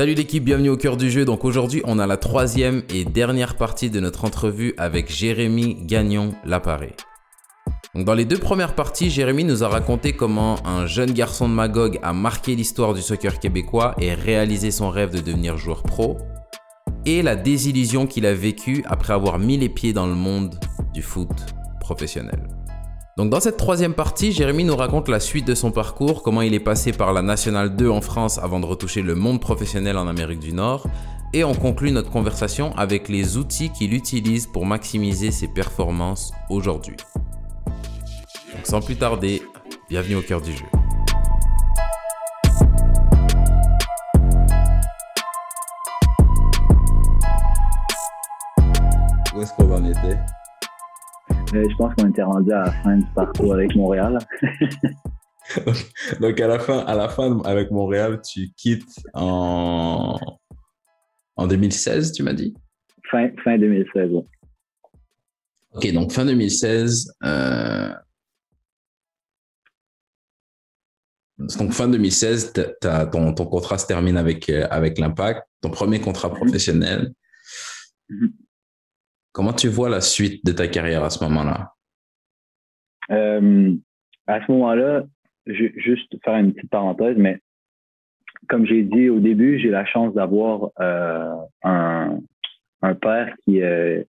Salut l'équipe, bienvenue au cœur du jeu. Donc aujourd'hui, on a la troisième et dernière partie de notre entrevue avec Jérémy Gagnon Laparé. Donc dans les deux premières parties, Jérémy nous a raconté comment un jeune garçon de Magog a marqué l'histoire du soccer québécois et réalisé son rêve de devenir joueur pro, et la désillusion qu'il a vécue après avoir mis les pieds dans le monde du foot professionnel. Donc dans cette troisième partie, Jérémy nous raconte la suite de son parcours, comment il est passé par la Nationale 2 en France avant de retoucher le monde professionnel en Amérique du Nord, et on conclut notre conversation avec les outils qu'il utilise pour maximiser ses performances aujourd'hui. Sans plus tarder, bienvenue au cœur du jeu. Où est-ce qu'on en était? Euh, je pense qu'on était rendu à la fin du parcours avec Montréal. Donc à la fin, à la fin avec Montréal, tu quittes en, en 2016, tu m'as dit? Fin, fin 2016, oui. Ok, donc fin 2016. Euh... Donc fin 2016, ton, ton, contrat se termine avec, euh, avec l'Impact, ton premier contrat mm-hmm. professionnel. Mm -hmm. Comment tu vois la suite de ta carrière à ce moment-là? Euh, à ce moment-là, juste faire une petite parenthèse, mais comme j'ai dit au début, j'ai la chance d'avoir euh, un, un, père qui, euh,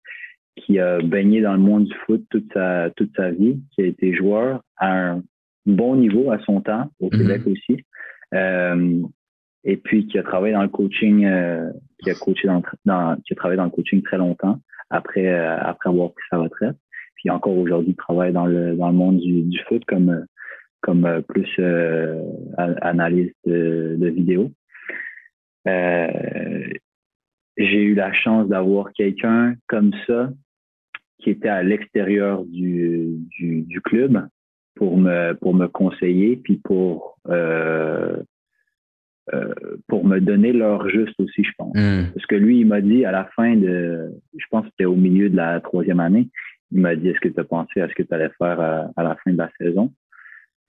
qui a baigné dans le monde du foot toute sa, toute sa vie, qui a été joueur à un bon niveau à son temps, au mm -hmm. Québec aussi. Euh, et puis qui a travaillé dans le coaching, euh, qui a coaché dans, dans, qui a travaillé dans le coaching très longtemps après, euh, après avoir pris sa retraite. Puis encore aujourd'hui, travaille dans le, dans le monde du, du foot comme, comme euh, plus euh, analyste de, de vidéos. Euh, j'ai eu la chance d'avoir quelqu'un comme ça qui était à l'extérieur du, du, du, club pour me, pour me conseiller, puis pour euh, euh, pour me donner l'heure juste aussi, je pense. Mm. Parce que lui, il m'a dit à la fin de, je pense que c'était au milieu de la troisième année, il m'a dit, est-ce que tu as pensé à ce que tu allais faire à, à, la fin de la saison?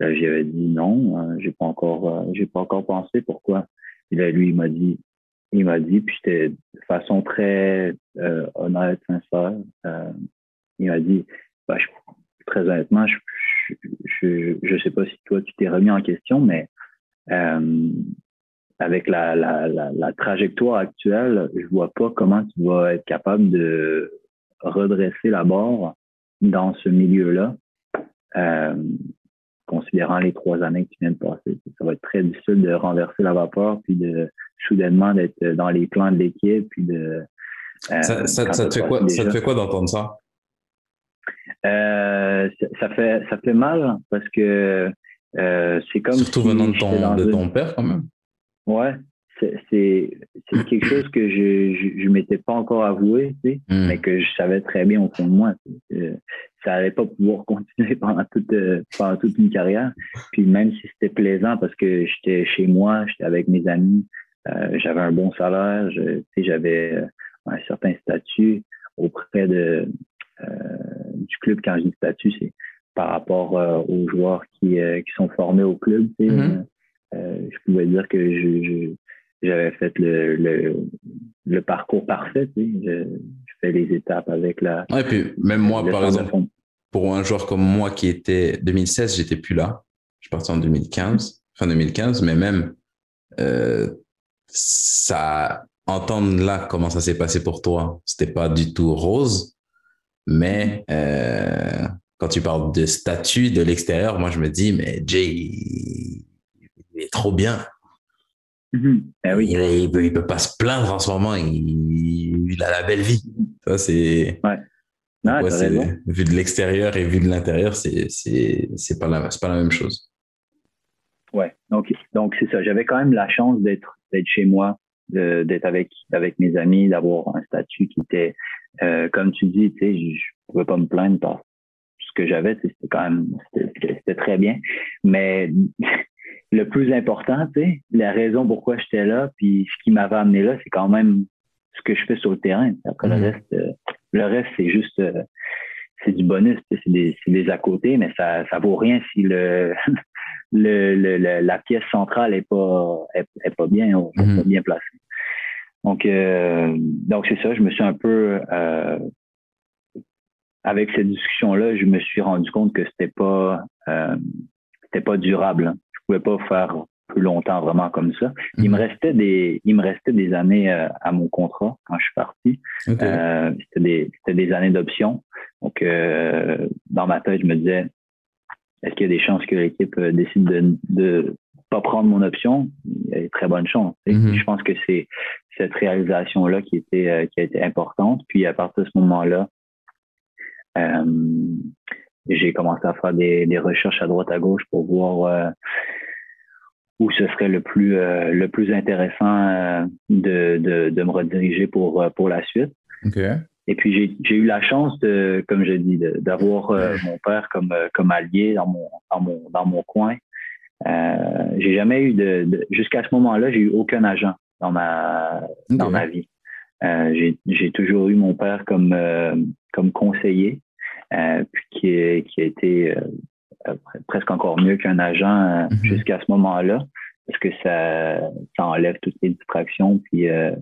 Là, j'avais dit non, euh, j'ai pas encore, euh, j'ai pas encore pensé. Pourquoi? Et là, lui, il m'a dit, il m'a dit, puis c'était de façon très euh, honnête, sincère. il m'a dit, bah, je, très honnêtement, je, je, je, sais pas si toi tu t'es remis en question, mais avec la, la, la, la, trajectoire actuelle, je vois pas comment tu vas être capable de redresser la barre dans ce milieu-là, euh, considérant les trois années tu viens de passer. Ça va être très difficile de renverser la vapeur, puis de soudainement d'être dans les plans de l'équipe, puis de... Euh, ça, ça, ça, te fait quoi, ça te fait quoi d'entendre ça? Euh, ça, fait, ça fait mal parce que euh, c'est comme... Surtout si venant de ton, de ton père quand même. Ouais, c'est quelque chose que je je, je m'étais pas encore avoué, tu sais, mm. mais que je savais très bien au fond de moi. Que ça allait pas pouvoir continuer pendant toute pendant toute une carrière. Puis même si c'était plaisant parce que j'étais chez moi, j'étais avec mes amis, euh, j'avais un bon salaire, j'avais un certain statut auprès de euh, du club. Quand je dis statut, c'est par rapport euh, aux joueurs qui, qui sont formés au club. Tu sais, mm -hmm euh, je pouvais dire que je, j'avais fait le, le, le, parcours parfait. Tu sais. je, je, fais les étapes avec la. Ouais, puis même moi, par exemple, pour un joueur comme moi qui était 2016, j'étais plus là. Je suis parti en 2015, fin 2015, mais même euh, ça, entendre là comment ça s'est passé pour toi, c'était pas du tout rose, mais euh, quand tu parles de statut de l'extérieur, moi je me dis, mais Jay, il est trop bien. Mmh. Ah oui. il, il, peut, pas se plaindre en ce moment. Il, il a la belle vie. Ça, c'est. Ouais. Ouais, vu de l'extérieur et vu de l'intérieur, c'est, c'est, pas la, c'est pas la même chose. Ouais. Donc, donc c'est ça. J'avais quand même la chance d'être, d'être chez moi, d'être avec, avec mes amis, d'avoir un statut qui était, euh, comme tu dis, tu sais, je, pouvais pas me plaindre par ce que j'avais. C'était quand même, c'était très bien. Mais le plus important, tu sais, la raison pourquoi j'étais là, puis ce qui m'avait amené là, c'est quand même ce que je fais sur le terrain. Après, mmh. le reste, euh, le reste, c'est juste, euh, c'est du bonus, c'est des, des à côté, mais ça, ça vaut rien si le, le, le, la pièce centrale est pas, est, est pas bien, mmh. pas bien placée. Donc, donc c'est ça, je me suis un peu avec cette discussion-là, je me suis rendu compte que c'était pas c'était pas durable. Hein. Je pouvais pas faire plus longtemps vraiment comme ça. Il me mhm. restait des, il me restait des années euh, à mon contrat quand je suis parti. Euh, c'était des, c'était des années d'option. Donc, euh, dans ma tête, je me disais, est-ce qu'il y a des chances que l'équipe décide de, de pas prendre mon option? Il y a des très bonnes chances. Mhm. Je pense que c'est cette réalisation-là qui était, qui a été importante. Puis, à partir de ce moment-là, j'ai commencé à faire des, des, recherches à droite à gauche pour voir où ce serait le plus euh, le plus intéressant euh, de, de, de, me rediriger pour euh, pour la suite. Et puis j'ai eu la chance de, comme je dis, d'avoir mon père comme comme allié dans mon dans mon dans mon coin. Euh, j'ai jamais eu de, jusqu'à ce moment-là, j'ai eu aucun agent dans ma dans ma vie. Euh, j'ai toujours eu mon père comme comme conseiller, puis qui, qui a été presque encore mieux qu'un agent mhm. jusqu'à ce moment-là parce que ça, ça enlève toutes les distractions. Puis euh,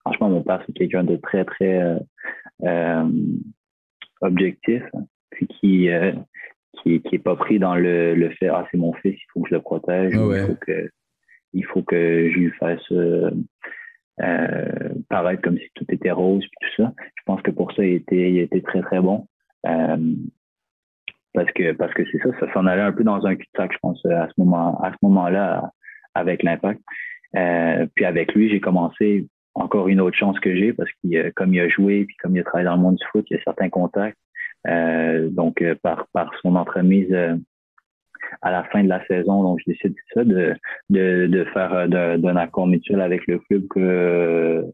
franchement, mon père, c'est quelqu'un de très, très euh, euh objectif, puis qui, euh, qui, qui est pas pris dans le, le fait Ah, c'est mon fils, il faut que je le protège, il, faut que, il faut que je lui fasse euh, paraître comme si tout était rose, puis tout ça. Je pense que pour ça, il était, il était très, très bon. Parce que parce que c'est ça, ça s'en allait un peu dans un cul-de-sac, je pense, à ce moment à ce moment-là, avec l'impact. Euh, puis avec lui, j'ai commencé encore une autre chance que j'ai parce qu'il comme il a joué puis comme il a travaillé dans le monde du foot, il y a certains contacts. Euh, donc euh, par par son entremise à la fin de la saison, donc je décide ça de de, de faire d'un accord mutuel avec le club que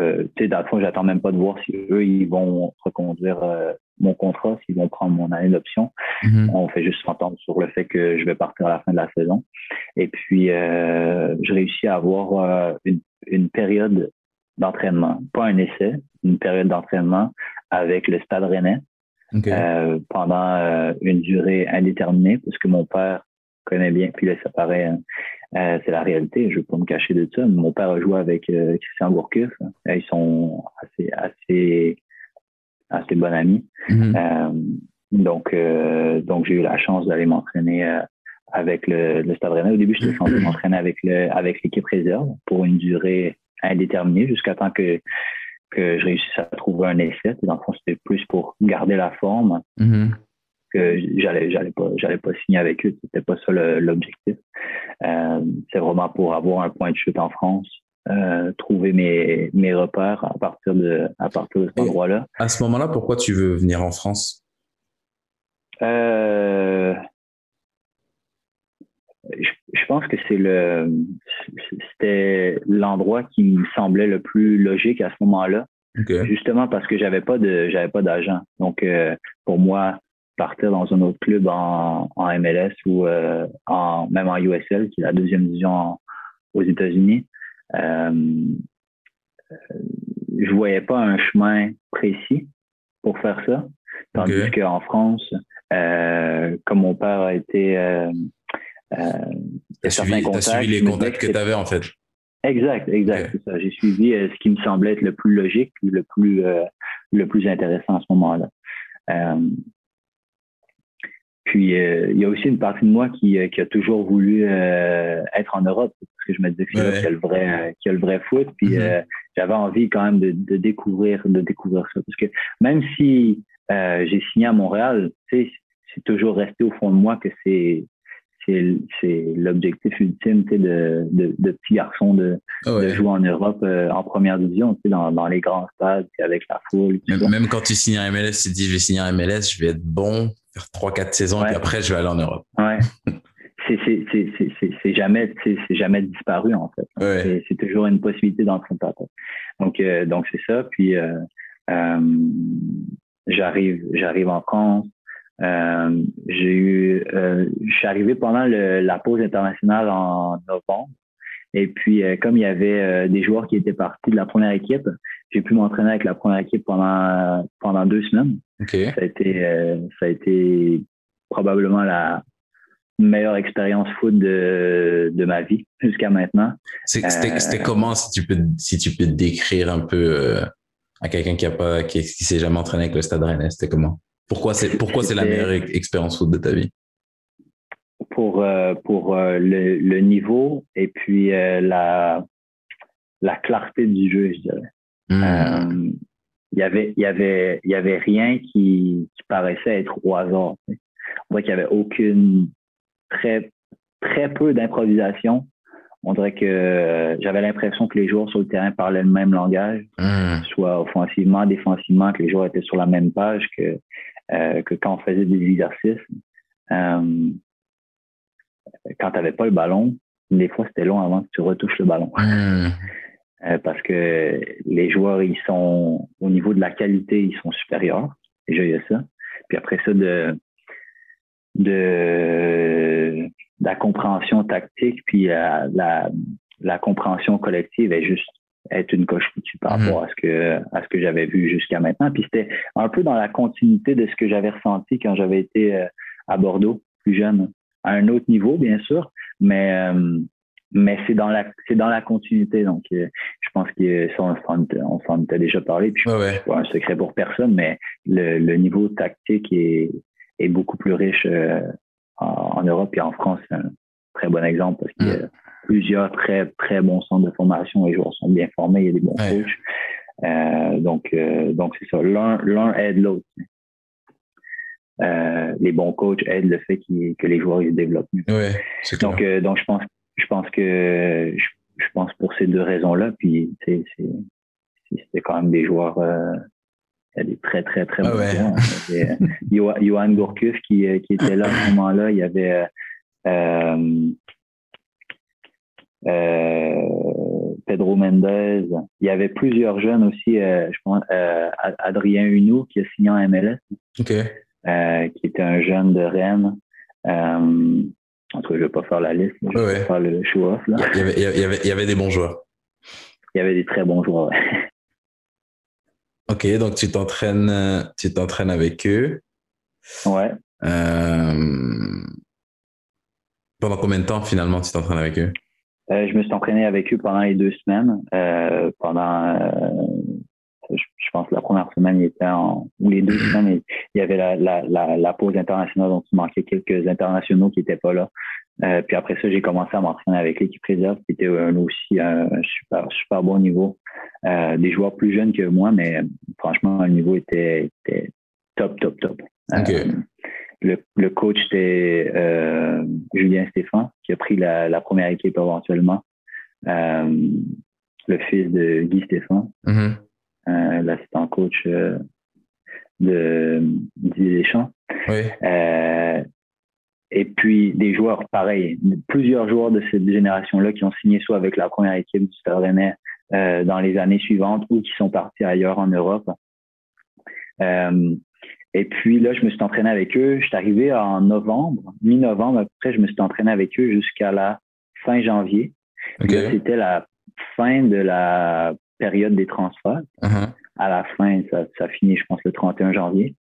euh, tu sais, dans le fond, j'attends même pas de voir si eux, ils vont reconduire euh, mon contrat, s'ils vont prendre mon année d'option. Mm-hmm. On fait juste s'entendre sur le fait que je vais partir à la fin de la saison. Et puis, euh, je réussis à avoir euh, une, une période d'entraînement, pas un essai, une période d'entraînement avec le Stade Rennais euh, pendant une durée indéterminée, parce que mon père connaît bien, puis là, ça paraît hein, euh, c'est la réalité. Je ne vais pas me cacher de ça. Mon père a joué avec euh, Christian Gourcuff. Euh, ils sont assez, assez, assez bons amis. Mm-hmm. donc, donc j'ai eu la chance d'aller m'entraîner avec le, le Stade Rennais. Au début, j'étais censé m'entraîner avec le, avec l'équipe réserve pour une durée indéterminée jusqu'à temps que que je réussisse à trouver un essai. Dans le fond, c'était plus pour garder la forme. Mm-hmm que j'allais j'allais pas j'allais pas signer avec eux c'était pas ça l'objectif. Euh, c'est vraiment pour avoir un point de chute en France euh, trouver mes mes repères à partir de à partir de cet endroit là à ce moment là pourquoi tu veux venir en France? Euh, je, pense que c'est le c'était l'endroit qui me semblait le plus logique à ce moment là justement parce que j'avais pas de j'avais pas d'agent. Donc pour moi partir dans un autre club en, en MLS ou euh, en, même en USL, qui est la deuxième division aux États-Unis. Euh, je voyais pas un chemin précis pour faire ça. Tandis qu'en France, euh, comme mon père a été... Euh, euh, T'as suivi, suivi, les contacts que tu avais en fait. Exact, exact. ça. J'ai suivi ce qui me semblait être le plus logique, le plus, le plus intéressant à ce moment-là. Puis euh, il y a aussi une partie de moi qui, euh, qui a toujours voulu euh, être en Europe parce que je me disais que c'est qu'il y a le vrai qu'il y a le vrai foot. Puis mm-hmm. j'avais envie quand même de, de, découvrir de découvrir ça parce que même si j'ai signé à Montréal, tu sais, c'est toujours resté au fond de moi que c'est c'est l'objectif ultime de, de, de petit garçon de, ah de jouer en Europe en première division, dans, dans les grands stades, avec la foule. Même, même, quand tu signes un MLS, tu te dis je vais signer un MLS, je vais être bon, faire 3-4 saisons, et après, je vais aller en Europe. Ouais. c'est jamais, jamais disparu, en fait. C'est toujours une possibilité d'entrer en Donc, euh, donc c'est ça. Puis, euh, euh, j'arrive, j'arrive en France. J'ai eu, je suis arrivé pendant le, la pause internationale en novembre. Et puis, euh, comme il y avait des joueurs qui étaient partis de la première équipe, j'ai pu m'entraîner avec la première équipe pendant pendant deux semaines. Ça a été, euh, ça a été probablement la, meilleure expérience foot de, de ma vie jusqu'à maintenant. C'était comment, si tu, peux, si tu peux décrire un peu à quelqu'un qui a pas qui, s'est jamais entraîné avec le Stade Rennais, c'était comment? Pourquoi c'est pourquoi c'est la meilleure expérience foot de ta vie? Pour pour le, le, niveau et puis la la clarté du jeu, je dirais. Hmm. Euh, il y avait, il y avait, il y avait rien qui, qui paraissait être au hasard. On dirait qu'il y avait aucune, très, très peu d'improvisation. On dirait que j'avais l'impression que les joueurs sur le terrain parlaient le même langage, hmm. soit offensivement, défensivement, que les joueurs étaient sur la même page que, euh, que quand on faisait des exercices. Euh, quand tu n'avais pas le ballon, des fois c'était long avant que tu retouches le ballon. Euh, parce que les joueurs, ils sont, au niveau de la qualité, ils sont supérieurs. Déjà, il y a ça. Puis après ça, de, de, la compréhension tactique, puis la, la, la compréhension collective est juste être une coche foutue par mhm. rapport à ce que à ce que j'avais vu jusqu'à maintenant. Puis c'était un peu dans la continuité de ce que j'avais ressenti quand j'avais été euh, à Bordeaux plus jeune, à un autre niveau bien sûr, mais euh, mais c'est dans la c'est dans la continuité. Donc euh, je pense que ça on s'en était déjà parlé puis c'est pas un secret pour personne mais le, le niveau tactique est, est beaucoup plus riche euh, en, Europe et en France. C'est un très bon exemple parce qu'il y a mm. plusieurs très très bons centres de formation les joueurs sont bien formés il y a des bons coachs. Euh, donc donc c'est ça. L'un l'un aide l'autre les bons coachs aident le fait que les joueurs se développent. Mieux. donc, donc je pense je pense que je, pense pour ces deux raisons-là, puis c'était quand même des joueurs euh, des très très très ah bons joueurs. Euh, Johan Gourcuff qui, euh, qui était là à ce moment-là, il y avait Pedro Mendez, il y avait plusieurs jeunes aussi, je pense Adrien Hunou qui a signé en MLS, qui était un jeune de Rennes. En tout cas, je ne vais pas faire la liste, je vais faire le show-off. Il, y avait, il, y avait, il y avait des bons joueurs. Il y avait des très bons joueurs, Ok, donc tu t'entraînes, tu t'entraînes avec eux. Ouais. Euh... Pendant combien de temps finalement tu t'entraînes avec eux? Euh, je me suis entraîné avec eux pendant les deux semaines. Euh, pendant je pense que la première semaine, il était en, ou les deux semaines, il y avait la, la, la, la pause internationale, donc il manquait quelques internationaux qui n'étaient pas là. Euh, puis après ça, j'ai commencé à m'entraîner avec l'équipe réserve, qui était aussi un, super, super bon niveau. Euh, des joueurs plus jeunes que moi, mais franchement, le niveau était, était top, top, top. Euh, le, le, coach était Julien Stéphane, qui a pris la, première équipe éventuellement. le fils de Guy Stéphane. Mm-hmm. L'assistant coach euh, de Didier Deschamps. Euh, et puis des joueurs pareils, plusieurs joueurs de cette génération-là qui ont signé soit avec la première équipe du Stade Rennais dans les années suivantes ou qui sont partis ailleurs en Europe. et puis là, je me suis entraîné avec eux. Je suis arrivé en novembre, mi-novembre. Après, je me suis entraîné avec eux jusqu'à la fin janvier. C'était la fin de la période des transferts. Uh-huh. À la fin, ça, ça, finit, je pense, le 31 janvier.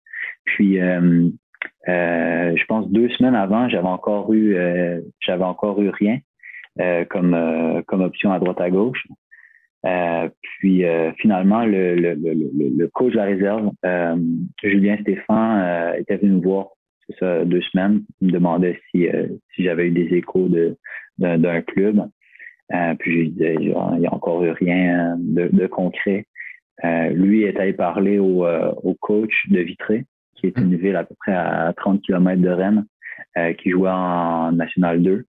Puis, euh, euh, je pense deux semaines avant, j'avais encore eu, euh, j'avais encore eu rien comme comme option à droite à gauche. puis finalement, le, le, le, le, coach de la réserve, Julien Stéphane, était venu me voir ça, deux semaines. Il me demandait si, si j'avais eu des échos de, d'un club. Euh, puis je lui disais, il n'y a encore eu rien de, de concret. Euh, lui est allé parler au, euh, au, coach de Vitré, qui est une mmh. ville à peu près à 30 km de Rennes, euh, qui jouait en National 2.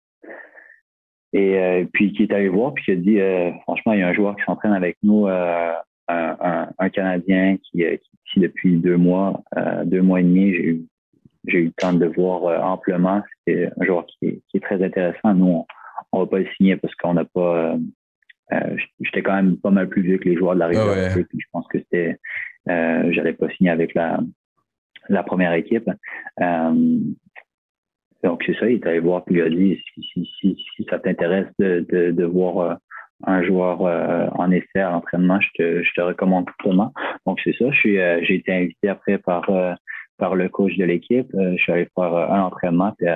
Et puis qui est allé voir, puis qui a dit, franchement, il y a un joueur qui s'entraîne avec nous, un, un, un, Canadien qui, qui est ici depuis deux mois, deux mois et demi. J'ai eu, j'ai eu le temps de le voir amplement. C'est un joueur qui est, qui est très intéressant. Nous, on, on va pas le signer parce qu'on n'a pas. Euh, euh, j'étais quand même pas mal plus vieux que les joueurs de la région. Ah je pense que c'était. Euh, J'allais pas signer avec la, la première équipe. Euh, donc c'est ça, il est allé voir puis il a dit si, si, si, ça t'intéresse de, de, de, voir un joueur en essai à l'entraînement, je te, je te recommande fortement. Donc c'est ça, j'ai été invité après par par le coach de l'équipe. je suis allé faire un entraînement puis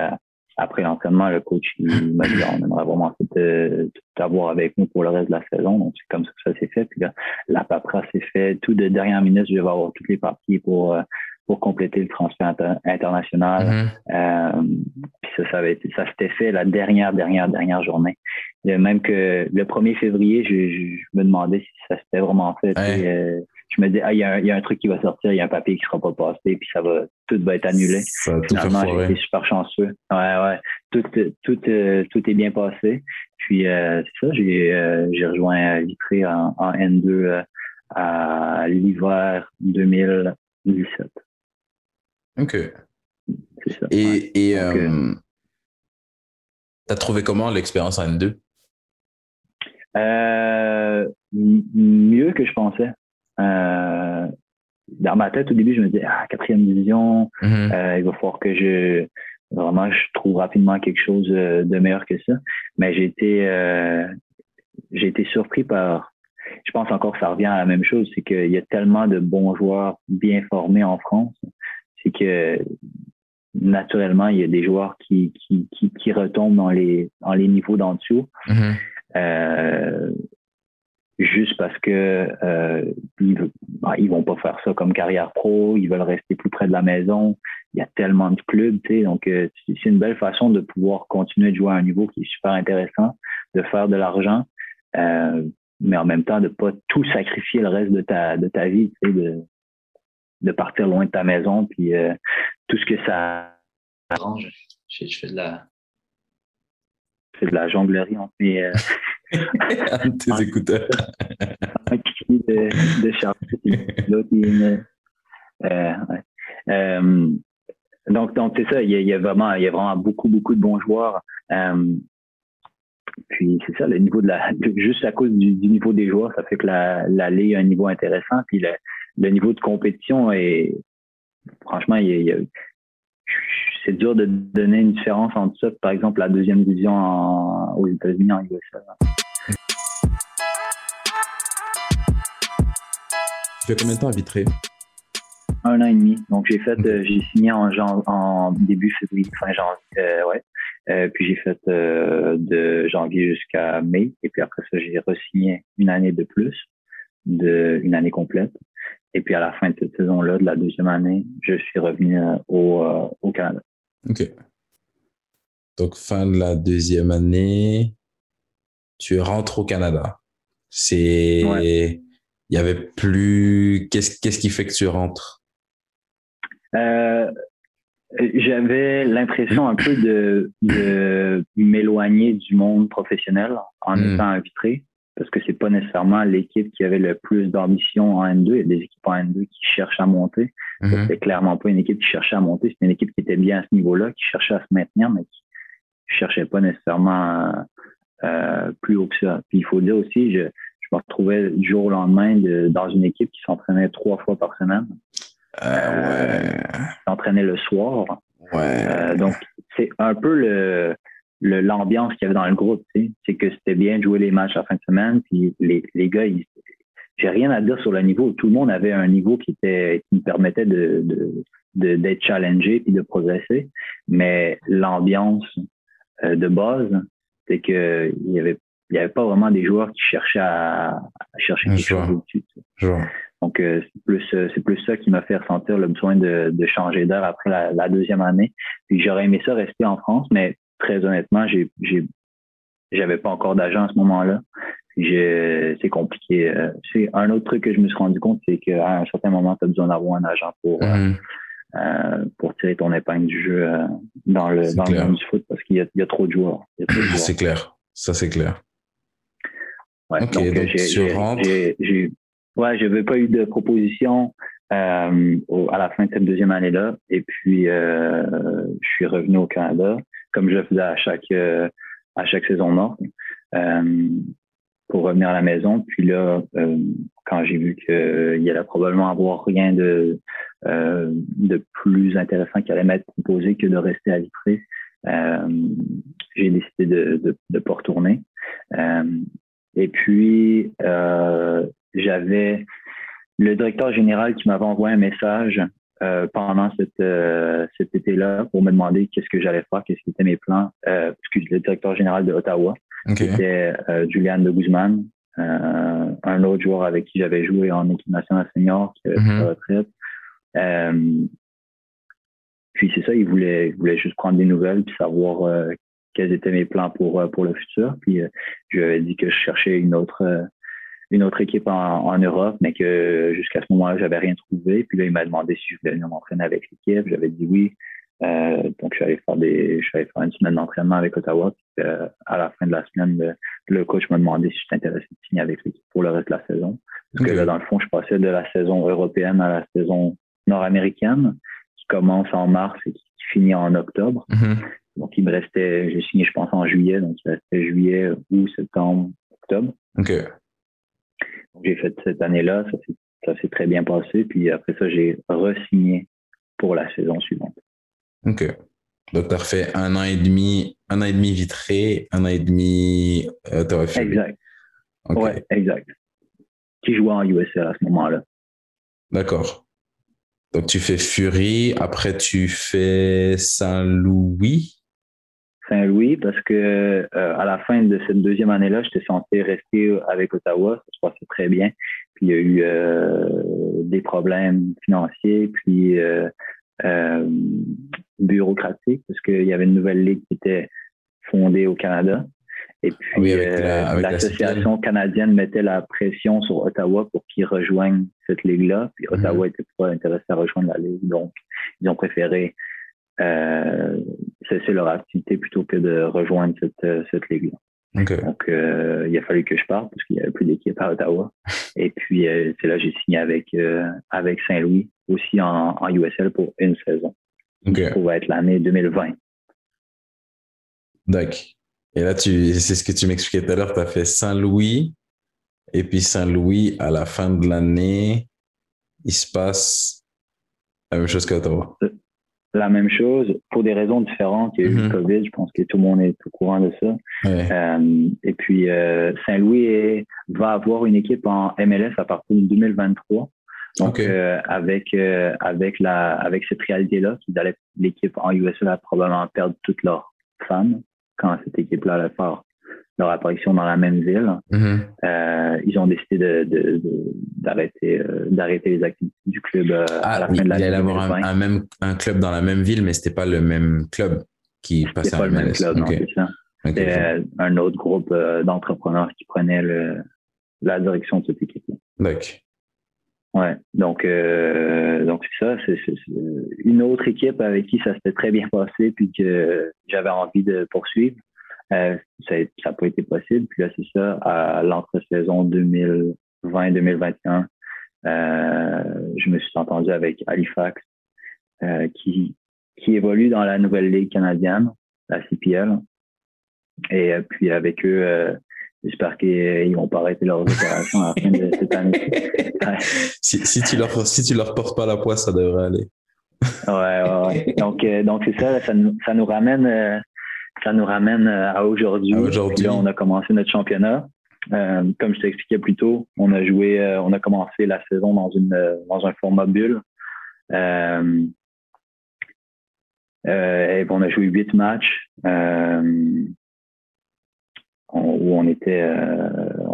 après l'entraînement, le coach il m'a dit on aimerait vraiment t'avoir avec nous pour le reste de la saison. Donc c'est comme ça que ça s'est fait. Puis là, la paperasse s'est fait. Tout de dernière minute, je vais avoir tous les papiers pour euh, pour compléter le transfert international. Mm-hmm. euh, puis ça, ça, avait été, ça s'était fait la dernière, dernière, dernière journée. même que le 1er février, je, je, me demandais si ça s'était vraiment fait. Euh, je me dis, ah, il y, a un, y, a un truc qui va sortir, il y a un papier qui sera pas passé, puis ça va, tout va être annulé. Ça Finalement, j'ai été super chanceux. Ouais, ouais. Tout, tout, euh, tout est bien passé. Puis, euh, c'est ça, j'ai, euh, j'ai rejoint Vitré en, en N2 à l'hiver 2017. OK. C'est ça. Et, ouais. et Donc, euh, t'as trouvé comment l'expérience en N2? Euh, mieux que je pensais. Euh, dans ma tête, au début, je me disais, ah, quatrième division, Mhm. euh, il va falloir que je vraiment je trouve rapidement quelque chose euh, de meilleur que ça. Mais j'ai été euh, j'ai été surpris par je pense encore que ça revient à la même chose, c'est qu'il y a tellement de bons joueurs bien formés en France, c'est que naturellement, il y a des joueurs qui, qui, qui, qui retombent dans les, dans les niveaux d'en dessous. Mhm. Euh, juste parce que euh, ils, ben, ils vont pas faire ça comme carrière pro, ils veulent rester plus près de la maison. Il y a tellement de clubs, tu sais, donc euh, c'est une belle façon de pouvoir continuer de jouer à un niveau qui est super intéressant, de faire de l'argent, euh, mais en même temps de pas tout sacrifier le reste de ta de ta vie, tu sais, de de partir loin de ta maison, puis euh, tout ce que ça arrange. Je, je fais de la je fais de la jonglerie entre mes euh, Tes écouteurs. un cri de, l'autre, euh, ouais. Euh, donc, donc c'est ça, il y, a, il y a vraiment, il y a vraiment beaucoup, beaucoup de bons joueurs. Euh, puis c'est ça, le niveau de la, juste à cause du, du niveau des joueurs, ça fait que la, la ligue a un niveau intéressant. Puis le, le niveau de compétition est, franchement, il c'est dur de donner une différence entre ça, par exemple, la deuxième division en- aux États-Unis en USA. Tu fais combien de temps à Vitré? un an et demi. Donc j'ai fait, euh, j'ai signé en, début février, fin janvier, euh, ouais. Euh, puis j'ai fait de janvier jusqu'à mai. Et puis après ça, j'ai re-signé une année de plus, de une année complète. Et puis à la fin de cette saison-là, de la deuxième année, je suis revenu euh, au, euh, au Canada. OK. Donc, fin de la deuxième année, tu rentres au Canada. C'est. Ouais. Il y avait plus. Qu'est-ce qu'est-ce qui fait que tu rentres? Euh, j'avais l'impression un peu de, de m'éloigner du monde professionnel en Mm. étant arbitré, parce que c'est pas nécessairement l'équipe qui avait le plus d'ambition en N2. Il y a des équipes en N2 qui cherchent à monter. Mhm. C'était clairement pas une équipe qui cherchait à monter. C'était une équipe qui était bien à ce niveau-là, qui cherchait à se maintenir, mais qui cherchait pas nécessairement euh, plus haut que ça. Puis il faut dire aussi, je, je me retrouvais du jour au lendemain de- dans une équipe qui s'entraînait trois fois par semaine. Euh, s'entraînait le soir. ouais. Euh, donc, c'est un peu le- l'ambiance qu'il y avait dans le groupe. tu sais. C'est que c'était bien de jouer les matchs à la fin de semaine. Puis les, les gars, ils- j'ai rien à dire sur le niveau. Tout le monde avait un niveau qui était qui me permettait de d'être challengé puis de progresser. Mais l'ambiance euh, de base, c'est que il y avait il y avait pas vraiment des joueurs qui cherchaient à, à chercher quelque chose au-dessus. Donc, euh, c'est plus, euh, c'est plus ça qui m'a fait ressentir le besoin de, de changer d'air après la, la deuxième année. Puis j'aurais aimé ça rester en France, mais très honnêtement, j'ai, j'ai, j'avais pas encore d'agent à ce moment-là. C'est compliqué. Euh, C'est un autre truc que je me suis rendu compte, c'est qu'à un certain moment, tu as besoin d'avoir un agent pour, euh, Mhm. euh, pour tirer ton épingle du jeu euh, dans le, C'est dans le monde du foot parce qu'il y a, il y a trop de joueurs. Trop de. C'est clair. Ça, c'est clair. Ouais, Ok, donc, donc j'ai- tu j'ai- rentres. j'ai- j'ai- Ouais, j'avais pas eu de proposition euh, au- à la fin de cette deuxième année-là. Et puis, je suis revenu au Canada, comme je le faisais à chaque, euh, à chaque saison morte, euh, pour revenir à la maison. Puis là, euh, quand j'ai vu qu'il y allait probablement avoir rien de, euh, de plus intéressant qui allait m'être proposé que de rester à Vitré, j'ai décidé de de, de pas retourner. Et puis, j'avais le directeur général qui m'avait envoyé un message euh, pendant cette, euh, cet été-là pour me demander qu'est-ce que j'allais faire, qu'est-ce qui étaient mes plans. Euh, parce le directeur général de Ottawa, c'était Julian de Guzman, un autre joueur avec qui j'avais joué en équipe nationale senior qui mm retraite. puis c'est ça, il voulait, il voulait juste prendre des nouvelles puis savoir quels étaient mes plans pour, pour le futur. Puis je lui avais dit que je cherchais une autre une autre équipe en, Europe, mais que jusqu'à ce moment-là, j'avais rien trouvé. Puis là, il m'a demandé si je voulais venir m'entraîner avec l'équipe. J'avais dit oui. Euh, donc, je suis allé faire des, je suis allé faire une semaine d'entraînement avec Ottawa. Puis, euh, à la fin de la semaine, le, coach m'a demandé si je t'intéressais de signer avec l'équipe pour le reste de la saison. Parce que là, dans le fond, je passais de la saison européenne à la saison nord-américaine, qui commence en mars et qui finit en octobre. Mm-hmm. Donc, il me restait, j'ai signé, je pense, en juillet. Donc, il restait juillet, août, septembre, octobre. OK j'ai fait cette année-là, ça s'est très bien passé. Puis après ça, j'ai re-signé pour la saison suivante. OK. Donc, tu as fait un an et demi, un an et demi vitré, un an et demi euh, Exact. Ouais, exact. Qui jouait en USL à ce moment-là. D'accord. Donc, tu fais Fury, après tu fais Saint-Louis. Saint-Louis parce que euh, à la fin de cette deuxième année-là, j'étais censé rester avec Ottawa. Ça se passait très bien. Puis il y a eu euh, des problèmes financiers, puis euh, bureaucratiques, parce qu'il y avait une nouvelle ligue qui était fondée au Canada. Et puis, l'association canadienne mettait la pression sur Ottawa pour qu'ils rejoignent cette ligue-là. Puis Ottawa n'était mhm. pas intéressé à rejoindre la ligue. Donc, ils ont préféré euh, cesser leur activité plutôt que de rejoindre cette, euh, cette ligue-là. Donc, euh, il a fallu que je parte parce qu'il n'y avait plus d'équipe à Ottawa. Et puis, euh, c'est là que j'ai signé avec, avec Saint-Louis, aussi en, en, USL pour une saison. Okay. Ça être l'année 2020. D'accord. Et là, c'est ce que tu m'expliquais tout à l'heure, tu as fait Saint-Louis. Et puis Saint-Louis, à la fin de l'année, il se passe la même chose qu'Ottawa la même chose pour des raisons différentes. Il y a eu le mhm. COVID, je pense que tout le monde est au courant de ça. Euh, et puis, euh, Saint-Louis va avoir une équipe en MLS à partir de 2023. Donc, euh, avec, avec, la, avec cette réalité-là, l'équipe en USA va probablement perdre toutes leurs fans quand cette équipe-là allait faire leur apparition dans la même ville. Mm-hmm. euh, ils ont décidé de, d'arrêter, euh, d'arrêter les activités du club euh, à ah, la fin de la Il allait avoir un, même, un club dans la même ville, mais c'était pas le même club qui passait pas le même club, ça. C'était euh, un autre groupe d'entrepreneurs qui prenait le, la direction de cette équipe-là. D'accord. Ouais, donc donc c'est ça, c'est, une autre équipe avec qui ça s'était très bien passé puis que j'avais envie de poursuivre. Euh, ça n'a pas été possible. Puis là, c'est ça, à l'entre-saison 2020-2021, euh, je me suis entendu avec Halifax, euh, qui, qui évolue dans la nouvelle ligue canadienne, la CPL. Et euh, puis avec eux, euh, j'espère qu'ils vont pas arrêter leurs opérations à la fin de cette année. si, si, tu leur, si tu leur portes pas la poisse, ça devrait aller. ouais, ouais, ouais. Donc, donc c'est ça, ça nous, ça nous ramène ça nous ramène euh, à aujourd'hui. Aujourd'hui. on a commencé notre championnat. Euh, comme je t'expliquais plus tôt, on a joué, euh, on a commencé la saison dans une dans un format bulle. et on a joué huit matchs où on était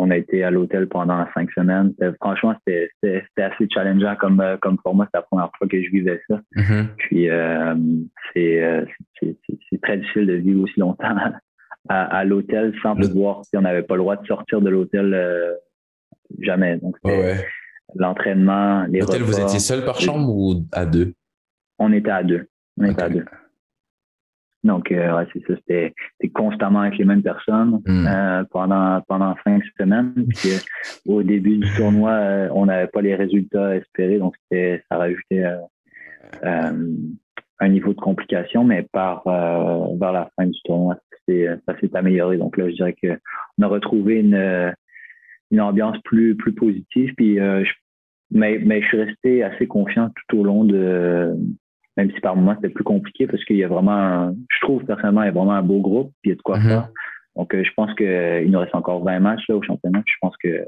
on a été à l'hôtel pendant cinq semaines. Franchement, c'était assez challengeant comme, euh, comme format. C'est la première fois que je vivais ça. Mm-hmm. Puis, euh, euh, c'est très difficile de vivre aussi longtemps à, l'hôtel sans pouvoir, si on n'avait pas le droit de sortir de l'hôtel jamais. Donc, l'entraînement, les L'hôtel, vous étiez seul par chambre ou à deux? On était à deux. On était à deux. Donc, euh, c'est ça, c'était constamment avec les mêmes personnes hmm. euh, pendant pendant cinq semaines. Puis, euh, au début du tournoi, euh, on n'avait pas les résultats espérés, donc ça rajoutait un niveau de complication, mais par vers la fin du tournoi, ça s'est amélioré. Donc là, je dirais que on a retrouvé une une ambiance plus plus positive. Puis, mais mais je suis resté assez confiant tout au long de même si par moments c'était plus compliqué parce qu'il y a vraiment, je trouve personnellement, il y a vraiment un beau groupe, puis il y a de quoi mhm. faire. Donc, euh, je pense qu'il nous reste encore 20 matchs là, au championnat. Je pense que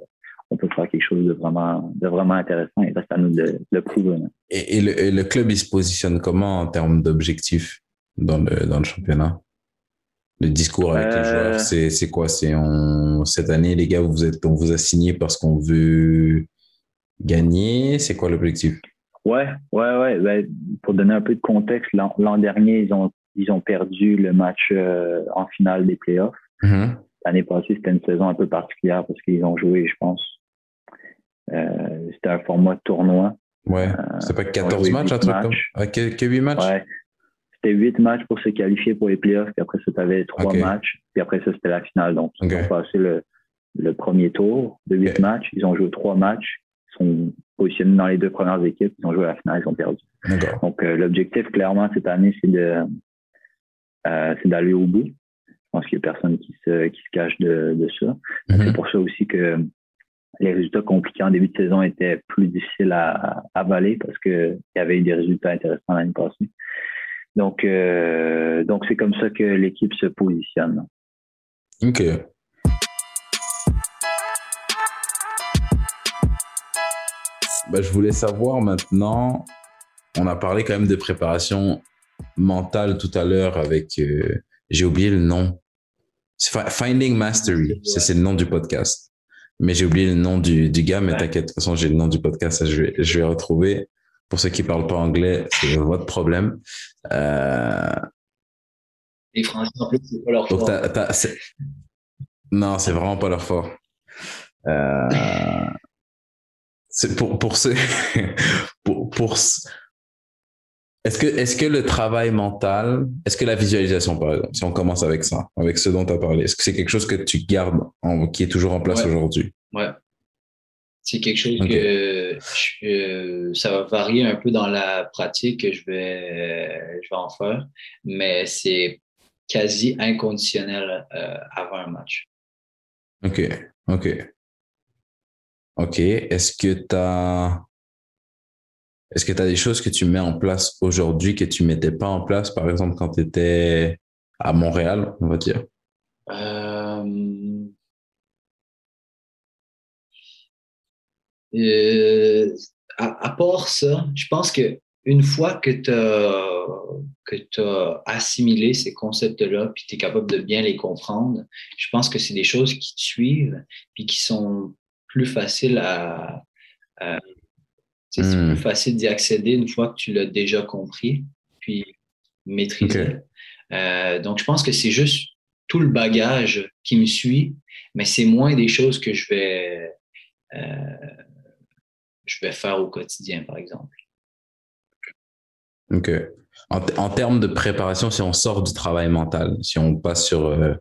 on peut faire quelque chose de vraiment, de vraiment intéressant. Il reste à nous de, le prouver. Et, le, club, il se positionne comment en termes d'objectifs dans le, dans le championnat? Le discours avec les joueurs, euh. c'est, c'est quoi? C'est cette année, les gars, vous êtes, on vous a signé parce qu'on veut gagner. C'est quoi l'objectif? Ouais, ouais, ouais. Ben, pour donner un peu de contexte, l'an, dernier, ils ont, ils ont perdu le match euh, en finale des playoffs. Mm-hmm. L'année passée, c'était une saison un peu particulière parce qu'ils ont joué, je pense, euh, c'était un format tournoi. Ouais. Euh, c'était pas 14 matchs, un truc comme ah, que, 8 matchs? Ouais. C'était 8 matchs pour se qualifier pour les playoffs, puis après ça, tu avais 3 matchs, puis après ça, c'était la finale. Donc, ils ont passé le, le, premier tour de 8 matchs. Ils ont joué 3 matchs. Ils sont positionnés dans les deux premières équipes. Ils ont joué à la finale, ils ont perdu. Donc, euh, l'objectif, clairement, cette année, c'est de c'est d'aller au bout. Je pense qu'il n'y a personne qui se, qui se cache de, de ça. Mm-hmm. C'est pour ça aussi que les résultats compliqués en début de saison étaient plus difficiles à, avaler parce qu'il y avait eu des résultats intéressants l'année passée. Donc, euh, donc c'est comme ça que l'équipe se positionne. OK. Ben, je voulais savoir maintenant, on a parlé quand même de préparation mentale tout à l'heure avec, euh, j'ai oublié le nom. Finding Mastery, c'est le nom du podcast. Mais j'ai oublié le nom du, du gars, mais t'inquiète, de toute façon, j'ai le nom du podcast, je vais, je vais retrouver. Pour ceux qui parlent pas anglais, c'est votre problème. Euh... Les Français, en plus, c'est pas leur fort. non, c'est vraiment pas leur fort. Euh... c'est pour, pour ceux, pour, pour, est-ce que, est que le travail mental, est-ce que la visualisation, par exemple, si on commence avec ça, avec ce dont tu as parlé, est-ce que c'est quelque chose que tu gardes, qui est toujours en place aujourd'hui? Ouais. C'est quelque chose que je, ça va varier un peu dans la pratique que je vais, je vais en faire, mais c'est quasi inconditionnel euh, avant un match. OK. OK. OK. Est-ce que tu as est-ce que des choses que tu mets en place aujourd'hui que tu ne mettais pas en place, par exemple, quand tu étais à Montréal, on va dire? Euh... Euh, à, part ça, je pense que une fois que tu as, as, assimilé ces concepts-là, puis tu es capable de bien les comprendre, je pense que c'est des choses qui te suivent, puis qui sont plus faciles à, à c'est plus hmm. facile d'y accéder une fois que tu l'as déjà compris, puis maîtrisé. Euh, donc, je pense que c'est juste tout le bagage qui me suit, mais c'est moins des choses que je vais, euh, je vais faire au quotidien, par exemple. OK. En, termes de préparation, si on sort du travail mental, si on passe sur euh,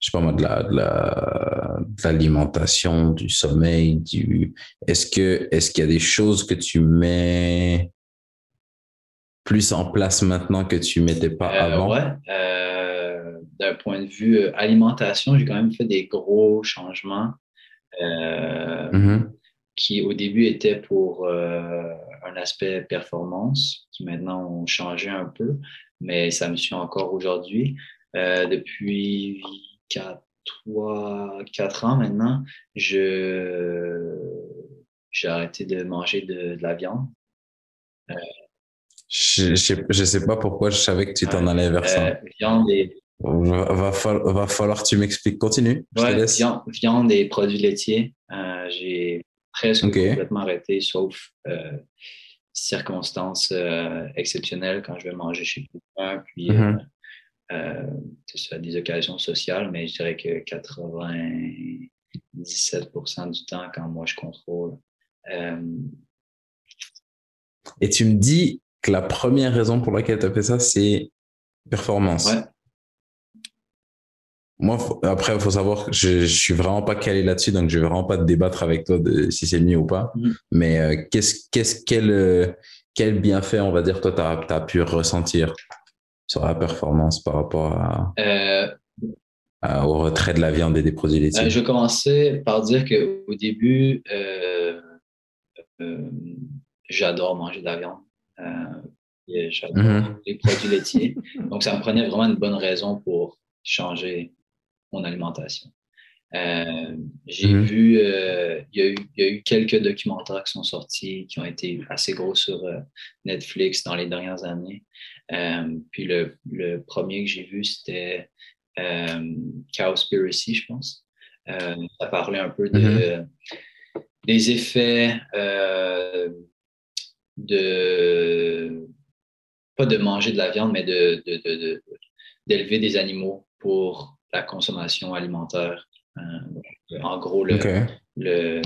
je sais pas moi, de la, de l'alimentation, du sommeil, du, est-ce que, est-ce qu'il y a des choses que tu mets plus en place maintenant que tu mettais pas euh, avant? Ouais. Euh, d'un point de vue euh, alimentation, j'ai quand même fait des gros changements mm-hmm. qui au début étaient pour un aspect performance, qui maintenant ont changé un peu, mais ça me suit encore aujourd'hui. depuis 4, 3, 4 ans maintenant, je, j'ai arrêté de manger de, la viande. Euh, je, je, sais pas pourquoi je savais que tu t'en allais vers ça. Euh, viande et... Va, va, falloir que tu m'expliques. Continue. viande, viande, et produits laitiers. Euh, j'ai presque complètement arrêté, sauf circonstances exceptionnelles quand je vais manger chez quelqu'un. Puis. Euh, ça, des occasions sociales, mais je dirais que 97 du temps quand moi je contrôle. Euh, Et tu me dis que la première raison pour laquelle tu as fait ça, c'est performance. Ouais. Moi, après, il faut savoir que je, je suis vraiment pas calé là-dessus, donc je vais vraiment pas te débattre avec toi de si c'est mieux ou pas. Mm-hmm. Mais euh, qu'est-ce, qu'est-ce, quel, quel bienfait, on va dire, toi, tu as, as, pu ressentir? Sur la performance par rapport euh, à, au retrait de la viande et des produits laitiers? Euh, je vais commencer par dire qu'au début, euh, j'adore manger de la viande. j'adore mm-hmm. les produits laitiers. Donc, ça me prenait vraiment une bonne raison pour changer mon alimentation. Euh, j'ai mm-hmm. vu, il y, y, a eu quelques documentaires qui sont sortis, qui ont été assez gros sur Netflix dans les dernières années. Puis le, le, premier que j'ai vu, c'était Cowspiracy, je pense. ça parlait un peu de, mm-hmm. des effets de pas de manger de la viande, mais de, d'élever des animaux pour la consommation alimentaire. Euh, en gros, le, le,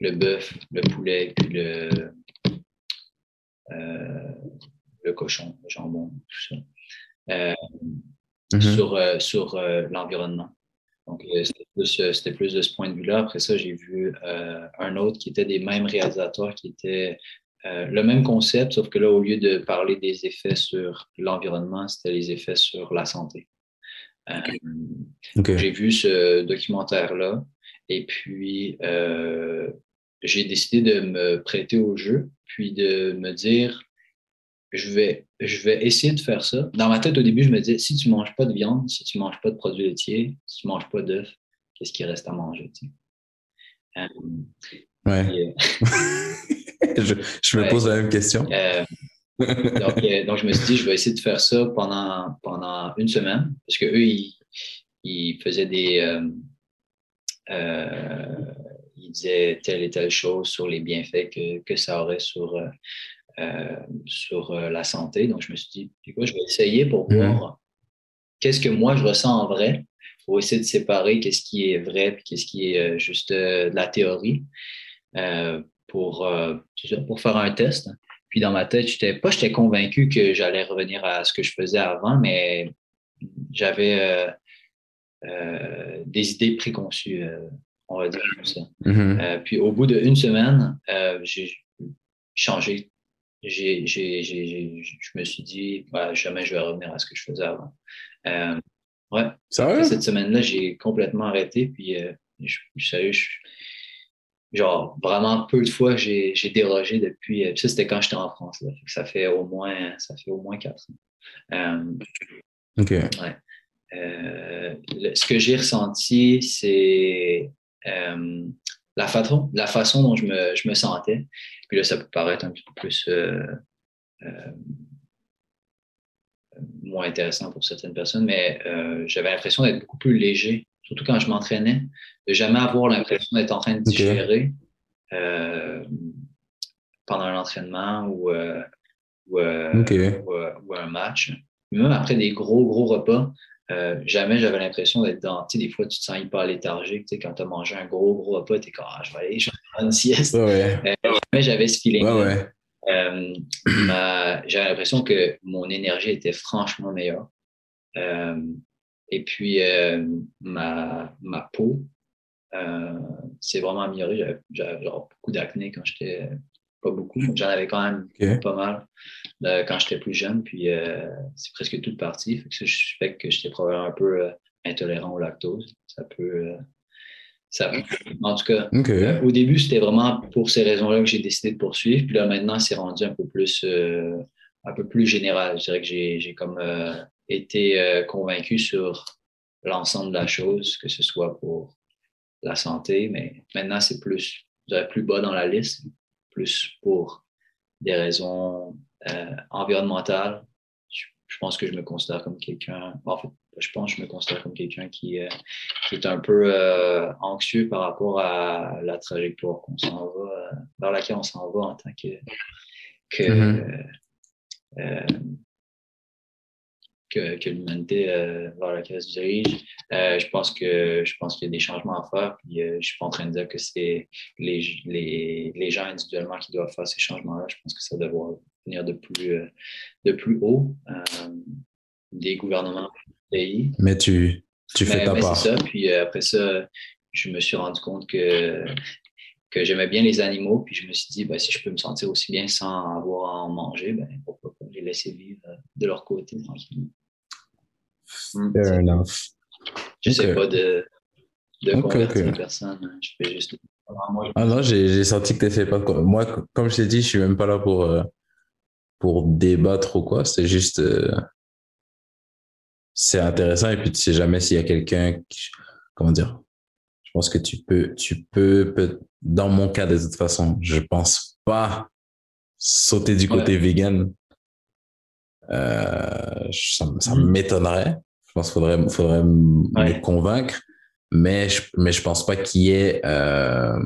le bœuf, le poulet, puis le, euh, le cochon, le jambon, tout ça. Euh, mm-hmm. Sur, sur l'environnement. Donc, c'était plus, plus, de ce point de vue-là. Après ça, j'ai vu un autre qui était des mêmes réalisateurs qui était euh, le même concept, sauf que là, au lieu de parler des effets sur l'environnement, c'était les effets sur la santé. Euh, j'ai vu ce documentaire-là et puis euh, j'ai décidé de me prêter au jeu, puis de me dire, je vais, je vais essayer de faire ça. Dans ma tête, au début, je me disais, si tu ne manges pas de viande, si tu ne manges pas de produits laitiers, si tu ne manges pas d'œufs, qu'est-ce qui reste à manger? ouais. je, me pose la même question. Euh, euh, donc, je me suis dit, je vais essayer de faire ça pendant, pendant une semaine, parce qu'eux, ils, ils, faisaient des. Euh, disaient telle et telle chose sur les bienfaits que, que ça aurait sur, sur la santé. Donc, je me suis dit, je vais essayer pour mhm. voir qu'est-ce que moi je ressens en vrai, pour essayer de séparer qu'est-ce qui est vrai et qu'est-ce qui est juste de la théorie pour, euh, pour faire un test. Puis dans ma tête, j'étais pas j'étais convaincu que j'allais revenir à ce que je faisais avant, mais j'avais euh, euh, des idées préconçues, on va dire comme ça. Mm-hmm. puis au bout d'une semaine, j'ai changé. J'ai, je me suis dit, jamais je vais revenir à ce que je faisais avant. ouais. Cette semaine-là, j'ai complètement arrêté. Puis, je, sérieux, je, genre vraiment peu de fois j'ai dérogé depuis. Euh, ça, c'était quand j'étais en France. Ça fait au moins ça fait au moins quatre ans. Euh, OK. Ouais. Euh, ce que j'ai ressenti, c'est la, façon, la façon dont je me, je me, sentais. Puis là, ça peut paraître un petit peu plus moins intéressant pour certaines personnes, mais j'avais l'impression d'être beaucoup plus léger surtout quand je m'entraînais, de jamais avoir l'impression d'être en train de digérer euh, pendant un entraînement ou, euh, euh, ou, un match. Même après des gros, gros repas, jamais j'avais l'impression d'être dans. Tu sais, des fois, tu te sens hyper léthargique. Tu sais, quand tu as mangé un gros, gros repas, tu es comme, ah, je vais aller, je vais faire une sieste. jamais j'avais ce feeling. j'avais l'impression que mon énergie était franchement meilleure. Et puis, euh, ma, ma peau euh, s'est vraiment améliorée. J'avais beaucoup d'acné quand j'étais. Pas beaucoup, j'en avais quand même pas mal euh, quand j'étais plus jeune. Puis, c'est presque. Fait que ça, je suspecte que j'étais probablement un peu intolérant au lactose. Ça peut. Ça, en tout cas, au début, c'était vraiment pour ces raisons-là que j'ai décidé de poursuivre. Puis là, maintenant, c'est rendu un peu plus, un peu plus général. Je dirais que j'ai comme été euh, convaincu sur l'ensemble de la chose, que ce soit pour la santé, mais maintenant c'est plus, plus bas dans la liste, plus pour des raisons euh, environnementales. Je, pense que je me considère comme quelqu'un, en fait, je pense que je me considère comme quelqu'un qui, euh, qui, est un peu anxieux par rapport à la trajectoire qu'on s'en va, vers laquelle on s'en va en tant que, que mm-hmm que, l'humanité euh, vers laquelle se dirige. Euh, je pense que je pense qu'il y a des changements à faire. Puis euh, je suis pas en train de dire que c'est les, les, les, gens individuellement qui doivent faire ces changements-là. Je pense que ça doit venir de plus de plus haut des gouvernements des pays. Mais tu tu fais ta part. Ça. Puis après ça, je me suis rendu compte que que j'aimais bien les animaux, puis je me suis dit, ben, si je peux me sentir aussi bien sans avoir à en manger, ben, pourquoi pas les laisser vivre de leur côté tranquillement. Fair enough. Je ne sais pas de, de convertir personne. Hein. Je fais juste. Ah non, j'ai senti que tu fait pas. Moi, comme je t'ai dit, je suis même pas là pour, euh, pour débattre ou quoi. C'est juste. Euh, c'est intéressant et puis tu sais jamais s'il y a quelqu'un. comment dire, je pense que tu peux, tu peux, dans mon cas de toute façon, je pense pas sauter du côté vegan. Euh, ça, ça mm. m'étonnerait. Je pense qu'il faudrait, faudrait me convaincre, mais je, mais je pense pas qu'il y ait euh,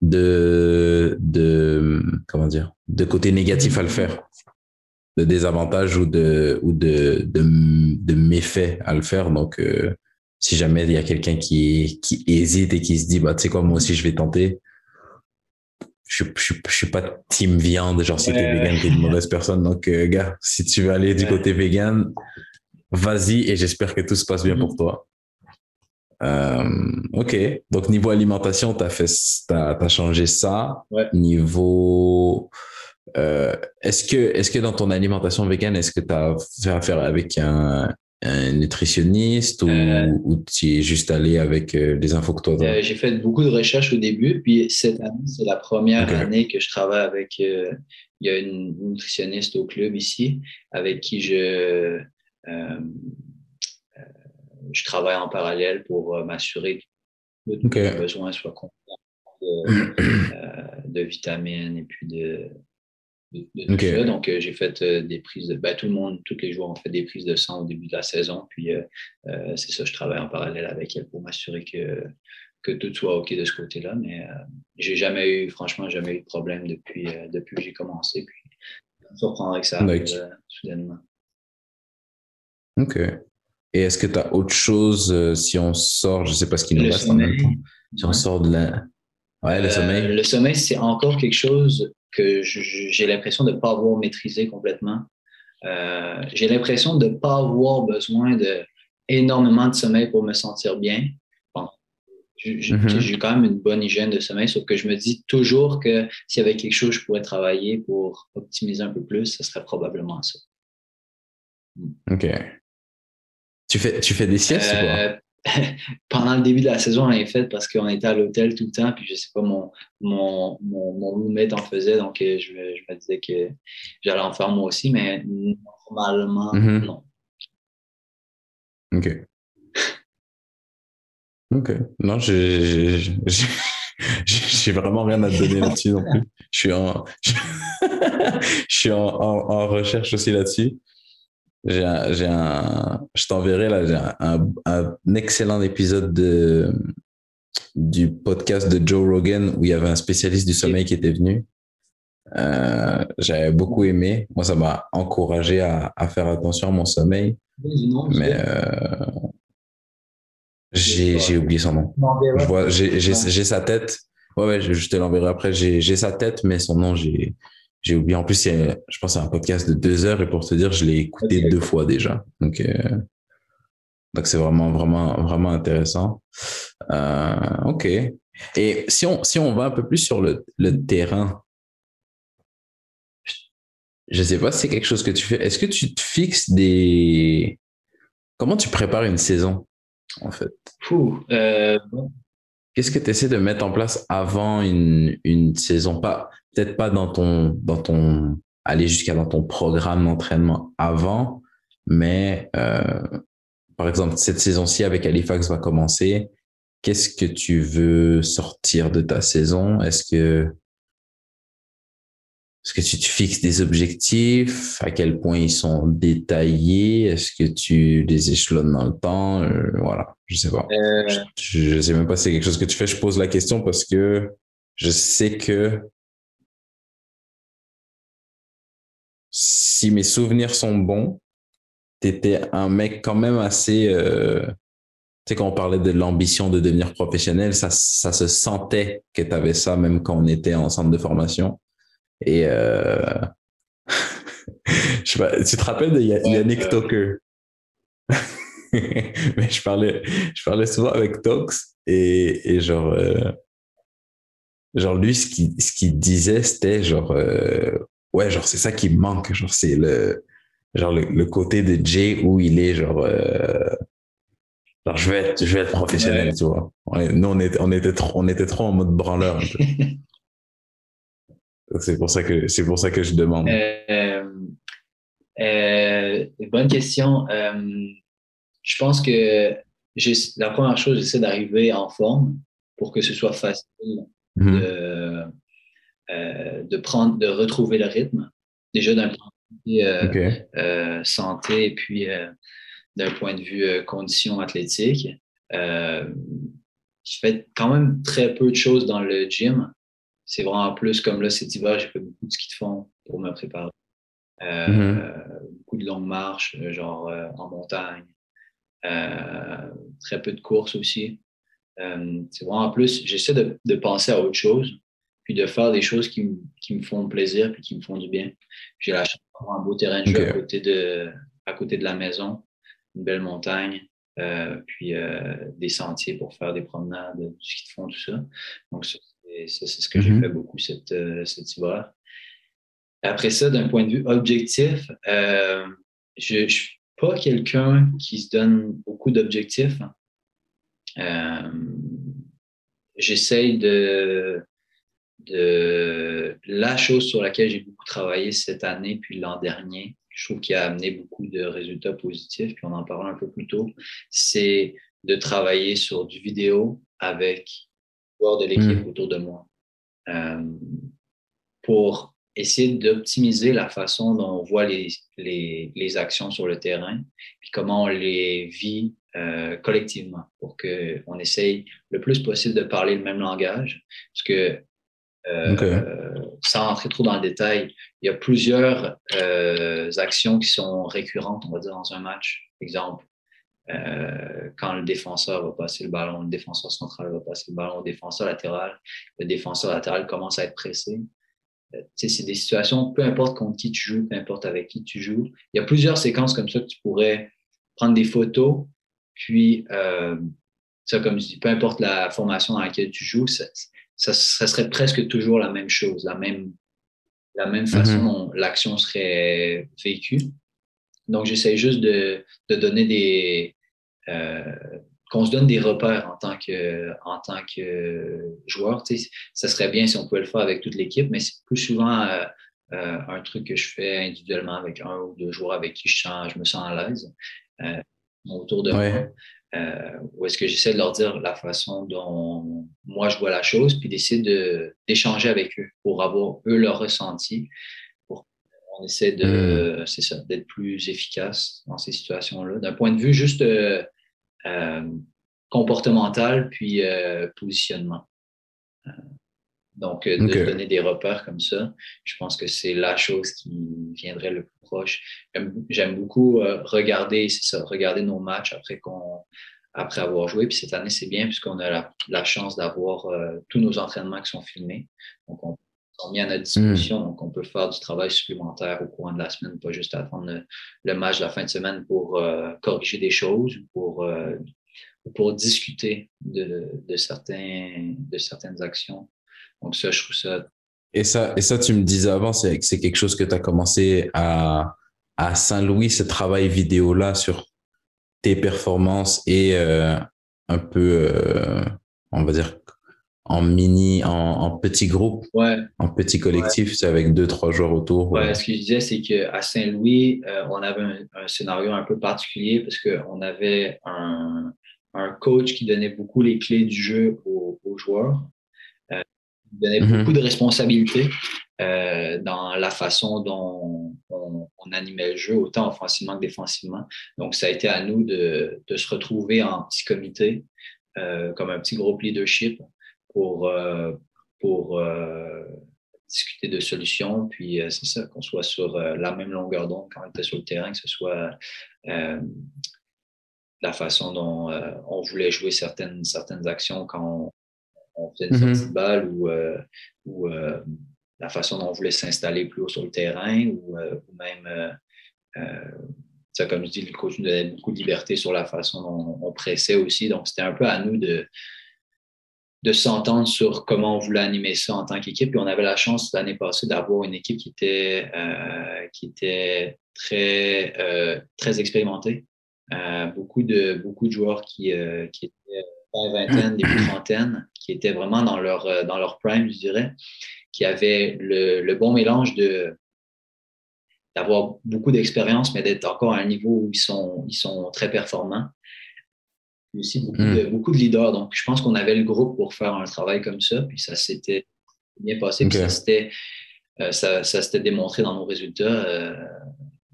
de, de, comment dire, de côté négatif à le faire de désavantages ou de ou de, de, de méfaits à le faire. Donc, euh, si jamais il y a quelqu'un qui, qui hésite et qui se dit, bah, tu sais quoi, moi aussi, je vais tenter. Je, je, je suis pas team viande, genre si t'es vegan, t'es une mauvaise personne. Donc, euh, gars, si tu veux aller du côté vegan, vas-y et j'espère que tout se passe bien pour toi. Euh, ok, donc niveau alimentation, t'as fait, t'as as changé ça. Niveau euh, est-ce que, est-ce que dans ton alimentation végane, est-ce que tu as fait affaire avec un, nutritionniste euh, ou, tu es juste allé avec euh, les infos que toi J'ai fait beaucoup de recherches au début, puis cette année, c'est la première année que je travaille avec. il y a une nutritionniste au club ici avec qui je, je travaille en parallèle pour m'assurer que tous les besoins soient complets de vitamines et puis de, donc, euh, j'ai fait euh, des prises de. Ben, tout le monde, tous les jours, on fait des prises de sang au début de la saison. Puis, euh, c'est ça, je travaille en parallèle avec elle pour m'assurer que, que tout soit OK de ce côté-là. Mais j'ai jamais eu, franchement, jamais eu de problème depuis, depuis que j'ai commencé. Puis, ça me surprendrait que ça arrive soudainement. OK. Et est-ce que tu as autre chose si on sort, je ne sais pas ce qui nous reste en même temps, si on sort de la. Ouais, le sommeil? Le sommeil, c'est encore quelque chose que j'ai l'impression de ne pas avoir maîtrisé complètement. Euh, j'ai l'impression de ne pas avoir besoin de énormément de sommeil pour me sentir bien. Bon, mm-hmm. j'ai quand même une bonne hygiène de sommeil, sauf que je me dis toujours que s'il y avait quelque chose que je pourrais travailler pour optimiser un peu plus, ce serait probablement ça. OK. Tu fais, tu fais des siestes ou quoi? Pendant le début de la saison, on l'avait fait parce qu'on était à l'hôtel tout le temps, puis je sais pas, mon, mon, mon, mon en faisait, donc euh, je, je, me disais que j'allais en faire moi aussi, mais normalement, mm-hmm. non. OK. OK. Non, j'ai vraiment rien à te donner là-dessus non plus. Je suis en, je suis en, en recherche aussi là-dessus. J'ai un, j'ai un, je t'enverrai là, j'ai un, un, excellent épisode de, du podcast de Joe Rogan où il y avait un spécialiste du sommeil qui était venu. Euh, j'avais beaucoup aimé. Moi, ça m'a encouragé à, à, faire attention à mon sommeil. Mais euh, j'ai, j'ai oublié son nom. Je vois, j'ai, j'ai, j'ai sa tête. Ouais, ouais, je, te l'enverrai après. J'ai, j'ai sa tête, mais son nom, j'ai, j'ai oublié. En plus, je pense c'est un podcast de deux heures et pour te dire, je l'ai écouté deux fois déjà. Donc, euh, donc c'est vraiment, vraiment, vraiment intéressant. Euh, OK. Et si on, si on va un peu plus sur le, le terrain, je sais pas si c'est quelque chose que tu fais. Est-ce que tu te fixes des. Comment tu prépares une saison, en fait? Euh, Qu'est-ce que tu essaies de mettre en place avant une, une saison? Pas, peut-être pas dans ton, dans ton, aller jusqu'à dans ton programme d'entraînement avant, mais euh, par exemple, cette saison-ci avec Halifax va commencer. Qu'est-ce que tu veux sortir de ta saison? Est-ce que est-ce que tu te fixes des objectifs? À quel point ils sont détaillés? Est-ce que tu les échelonnes dans le temps? Euh, voilà, je sais pas. Euh. Je, je sais même pas si c'est quelque chose que tu fais. Je pose la question parce que je sais que si mes souvenirs sont bons, tu étais un mec quand même assez. Euh, tu sais, quand on parlait de l'ambition de devenir professionnel, ça, ça se sentait que tu avais ça même quand on était en centre de formation. Et. Euh... je sais pas, tu te rappelles de Yannick Toker? Mais je parlais, je parlais souvent avec Tox et, et genre. Euh, genre lui, ce qu'il ce qu'il disait, c'était genre. Euh, ouais, genre, c'est ça qui me manque. Genre, c'est le, genre, le, côté de Jay où il est, genre, euh, genre, je vais être, je vais être professionnel, tu vois. nous, on était, on était trop, on était trop en mode branleur, c'est pour ça que, c'est pour ça que je demande. Euh, euh, bonne question. Euh, je pense que la première chose, j'essaie d'arriver en forme pour que ce soit facile mhm. de, euh, de, prendre, de retrouver le rythme. Déjà d'un point de vue euh, euh, santé et puis d'un point de vue condition athlétique. je fais quand même très peu de choses dans le gym. C'est vraiment plus comme là, cet hiver, j'ai fait beaucoup de ski de fond pour me préparer. Mhm. Beaucoup de longues marches, genre en montagne. très peu de courses aussi. c'est vraiment en plus, j'essaie de, de, penser à autre chose puis de faire des choses qui, me font plaisir puis qui me font du bien. J'ai la chance d'avoir un beau terrain de jeu à, côté de, à côté de la maison, une belle montagne, euh, puis euh, des sentiers pour faire des promenades, du ski de fond, tout ça. Donc, c'est ce que j'ai mm-hmm. fait beaucoup cette, euh, cet hiver. Après ça, d'un point de vue objectif, je ne suis pas quelqu'un qui se donne beaucoup d'objectifs. J'essaye de de la chose sur laquelle j'ai beaucoup travaillé cette année puis l'an dernier, je trouve qu'il a amené beaucoup de résultats positifs, puis on en parlait un peu plus tôt, c'est de travailler sur du vidéo avec joueurs de l'équipe hmm. autour de moi euh, pour essayer d'optimiser la façon dont on voit les, les, les, actions sur le terrain, puis comment on les vit euh, collectivement, pour qu'on essaye le plus possible de parler le même langage. Parce que euh, sans entrer trop dans le détail, il y a plusieurs euh, actions qui sont récurrentes, on va dire, dans un match. Exemple, euh, quand le défenseur va passer le ballon, le défenseur central va passer le ballon, le défenseur latéral, le défenseur latéral commence à être pressé. c'est des situations, peu importe contre qui tu joues, peu importe avec qui tu joues. Il y a plusieurs séquences comme ça que tu pourrais prendre des photos, puis, ça, comme je dis, peu importe la formation dans laquelle tu joues, ça, serait presque toujours la même chose, la même, la même mhm. façon dont l'action serait vécue. Donc, j'essaie juste de, de, donner des. Euh, qu'on se donne des repères en tant que, en tant que joueur. Tu sais, ça serait bien si on pouvait le faire avec toute l'équipe, mais c'est plus souvent euh, euh, un truc que je fais individuellement avec un ou deux joueurs avec qui je, sens, je me sens à l'aise autour de moi. Euh, ou est-ce que j'essaie de leur dire la façon dont moi je vois la chose, puis d'essayer d'échanger avec eux pour avoir eux leur ressenti. Pour, on essaie de, hmm. c'est ça, d'être plus efficace dans ces situations-là, d'un point de vue juste euh, euh, comportemental, puis positionnement. Donc, de donner des repères comme ça, je pense que c'est la chose qui viendrait le plus proche. J'aime beaucoup euh, regarder, c'est ça, regarder nos matchs après qu'on après avoir joué. Puis cette année, c'est bien puisqu'on a la, chance d'avoir euh, tous nos entraînements qui sont filmés. Donc, on sont mis à notre disposition. Hmm. Donc, on peut faire du travail supplémentaire au courant de la semaine, pas juste attendre le, match de la fin de semaine pour euh, corriger des choses ou pour, pour discuter de, de, certains, de certaines actions donc ça, je trouve ça... Et ça, et ça tu me disais avant, c'est c'est quelque chose que tu as commencé à, à Saint-Louis, ce travail vidéo-là sur tes performances et euh, un peu, euh, on va dire, en mini, en, en petit groupe, ouais. en petit collectif, c'est avec deux, trois joueurs autour. Ouais, ce que je disais, c'est qu'à Saint-Louis, euh, on avait un, scénario un peu particulier parce qu'on avait un, un, coach qui donnait beaucoup les clés du jeu aux, aux joueurs donnait mhm. beaucoup de responsabilités euh, dans la façon dont on, animait le jeu, autant offensivement que défensivement. Donc, ça a été à nous de, de se retrouver en petit comité, euh, comme un petit groupe leadership pour, euh, pour discuter de solutions. Puis, c'est ça, qu'on soit sur la même longueur d'onde quand on était sur le terrain, que ce soit la façon dont on voulait jouer certaines, certaines actions quand on, on faisait une sortie de balle ou, euh, ou euh, la façon dont on voulait s'installer plus haut sur le terrain ou, euh, même, comme je dis, le coach nous donnait beaucoup de liberté sur la façon dont on pressait aussi. Donc, c'était un peu à nous de, de s'entendre sur comment on voulait animer ça en tant qu'équipe. Puis on avait la chance l'année passée d'avoir une équipe qui était, qui était très, très expérimentée. beaucoup, de, beaucoup de joueurs qui, qui étaient vingtaine, début trentaine, qui étaient vraiment dans leur, euh, dans leur prime, je dirais, qui avaient le, le bon mélange de d'avoir beaucoup d'expérience, mais d'être encore à un niveau où ils sont, ils sont très performants. puis aussi beaucoup, de, hmm. beaucoup de leaders. Donc, je pense qu'on avait le groupe pour faire un travail comme ça, puis ça s'était bien passé, puis ça s'était euh, ça, ça démontré dans nos résultats. Euh,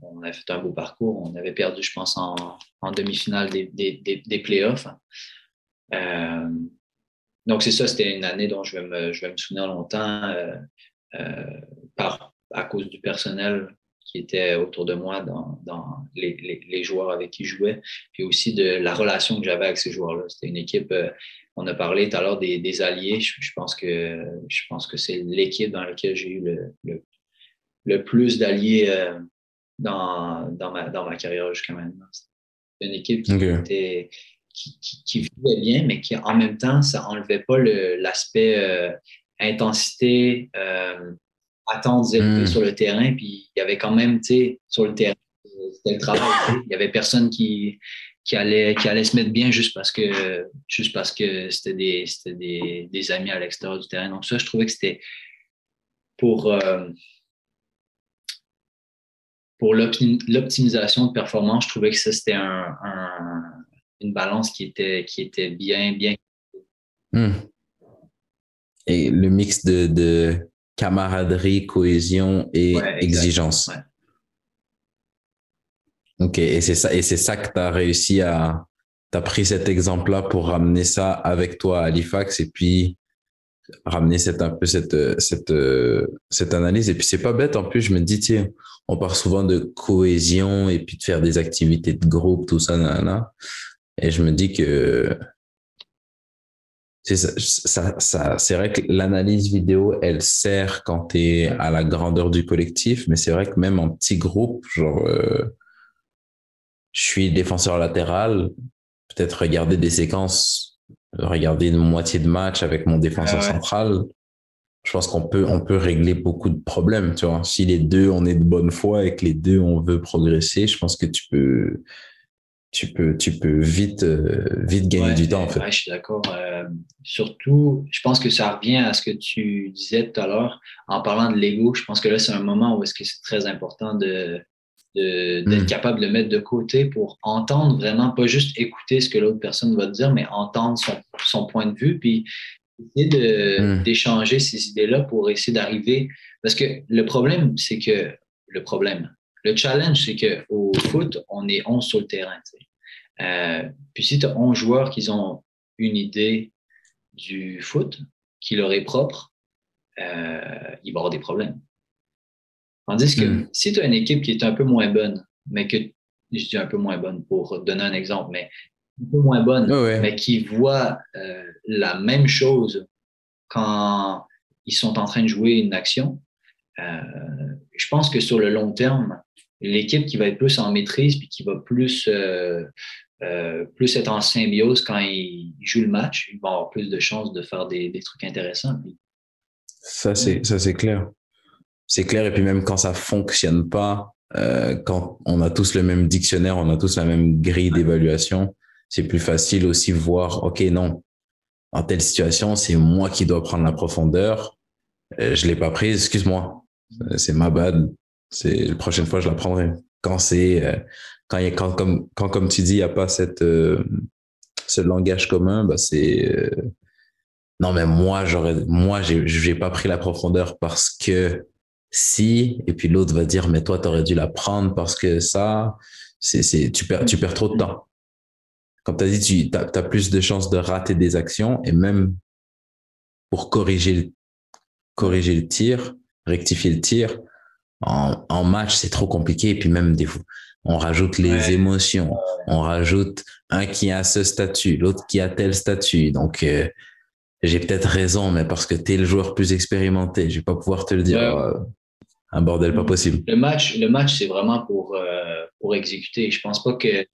on a fait un beau parcours. On avait perdu, je pense, en, en demi-finale des, des, des, playoffs. Euh, donc, c'est ça, c'était une année dont je vais me, je vais me souvenir longtemps par, à cause du personnel qui était autour de moi dans, dans les, les, les, joueurs avec qui je jouais, puis aussi de la relation que j'avais avec ces joueurs-là. C'était une équipe, euh, on a parlé tout à l'heure des, des, alliés, je, pense que, je pense que c'est l'équipe dans laquelle j'ai eu le, le, le, plus d'alliés euh, dans, dans, ma, dans ma carrière jusqu'à maintenant. C'était une équipe qui, était, qui, qui, vivait bien, mais qui en même temps, ça enlevait pas l'aspect euh, intensité, attendre hmm. sur le terrain, puis il y avait quand même, tu sais, sur le terrain, c'était le travail. Il y avait personne qui, qui, allait, qui allait se mettre bien juste parce que juste parce que c'était des, des, des, amis à l'extérieur du terrain. Donc ça, je trouvais que c'était pour, euh, pour l'optimisation de performance, je trouvais que ça, c'était un, une balance qui était, qui était bien, bien. Hmm. Et le mix de, de camaraderie, cohésion et exigence. Ok, et c'est ça, et c'est ça que tu as réussi à, tu as pris cet exemple-là pour ramener ça avec toi à Halifax et puis ramener cette, un peu cette, cette, cette analyse. Et puis c'est pas bête, en plus, je me dis, tiens, on parle souvent de cohésion et puis de faire des activités de groupe, tout ça. Et je me dis que c'est ça, ça, c'est vrai que l'analyse vidéo, elle sert quand tu es à la grandeur du collectif, mais c'est vrai que même en petit groupe, genre, euh, je suis défenseur latéral, peut-être regarder des séquences, regarder une moitié de match avec mon défenseur ah central, je pense qu'on peut, on peut régler beaucoup de problèmes, tu vois. Si les deux, on est de bonne foi et que les deux, on veut progresser, je pense que tu peux, tu peux, tu peux vite, euh, vite gagner du temps, en fait. je suis d'accord. Euh, surtout, je pense que ça revient à ce que tu disais tout à l'heure en parlant de l'ego. Je pense que là, c'est un moment où est-ce que c'est très important de, d'être hmm. capable de le mettre de côté pour entendre vraiment, pas juste écouter ce que l'autre personne va te dire, mais entendre son, son point de vue, puis essayer de, hmm. d'échanger ces idées-là pour essayer d'arriver. Parce que le problème, c'est que le problème, le challenge, c'est qu'au foot, on est 11 sur le terrain. Euh, puis si tu as 11 joueurs qui ont une idée du foot, qui leur est propre, euh, il va y avoir des problèmes. Tandis que hmm. si tu as une équipe qui est un peu moins bonne, mais que, je dis un peu moins bonne pour donner un exemple, mais un peu moins bonne, mais qui voit euh, la même chose quand ils sont en train de jouer une action, euh, je pense que sur le long terme, l'équipe qui va être plus en maîtrise puis qui va plus, euh, euh, plus être en symbiose quand ils jouent le match, ils vont avoir plus de chances de faire des, trucs intéressants. Ça, c'est, ça, c'est clair. C'est clair. Et puis même quand ça fonctionne pas, euh, quand on a tous le même dictionnaire, on a tous la même grille d'évaluation, c'est plus facile aussi voir, OK, non, en telle situation, c'est moi qui dois prendre la profondeur. Je l'ai pas prise, excuse-moi. C'est ma bad. C'est la prochaine fois, je la prendrai. Quand c'est euh, quand quand comme quand comme tu dis, il y a pas cette euh, ce langage commun, bah c'est euh, non mais moi j'aurais moi j'ai pas pris la profondeur parce que si et puis l'autre va dire mais toi tu aurais dû la prendre parce que ça c'est c'est tu perds tu perds trop de temps. Comme tu as dit, tu as, plus de chances de rater des actions et même pour corriger corriger le tir, rectifier le tir, en, en match, c'est trop compliqué. Et puis même des fois, on rajoute les émotions, on rajoute un qui a ce statut, l'autre qui a tel statut. Donc, euh, j'ai peut-être raison, mais parce que tu es le joueur plus expérimenté, je vais pas pouvoir te le dire. Euh, un bordel pas possible. Le match, le match, c'est vraiment pour euh, pour exécuter. Je pense pas que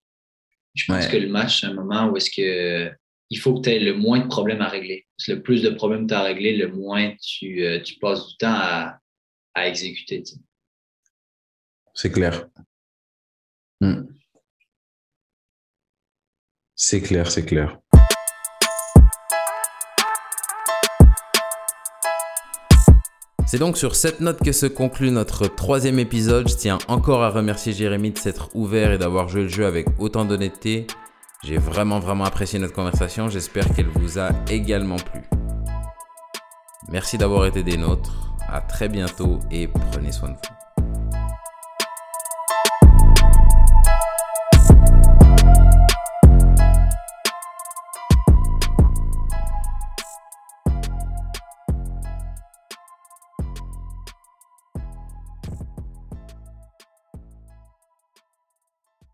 je pense que le match, c'est un moment où est-ce que il faut que tu aies le moins de problèmes à régler. Parce que le plus de problèmes tu as à régler, le moins tu, tu passes du temps à, à exécuter. C'est clair. Hmm. C'est clair, c'est clair. C'est donc sur cette note que se conclut notre troisième épisode. Je tiens encore à remercier Jérémy de s'être ouvert et d'avoir joué le jeu avec autant d'honnêteté. J'ai vraiment vraiment apprécié notre conversation. J'espère qu'elle vous a également plu. Merci d'avoir été des nôtres. À très bientôt et prenez soin de vous.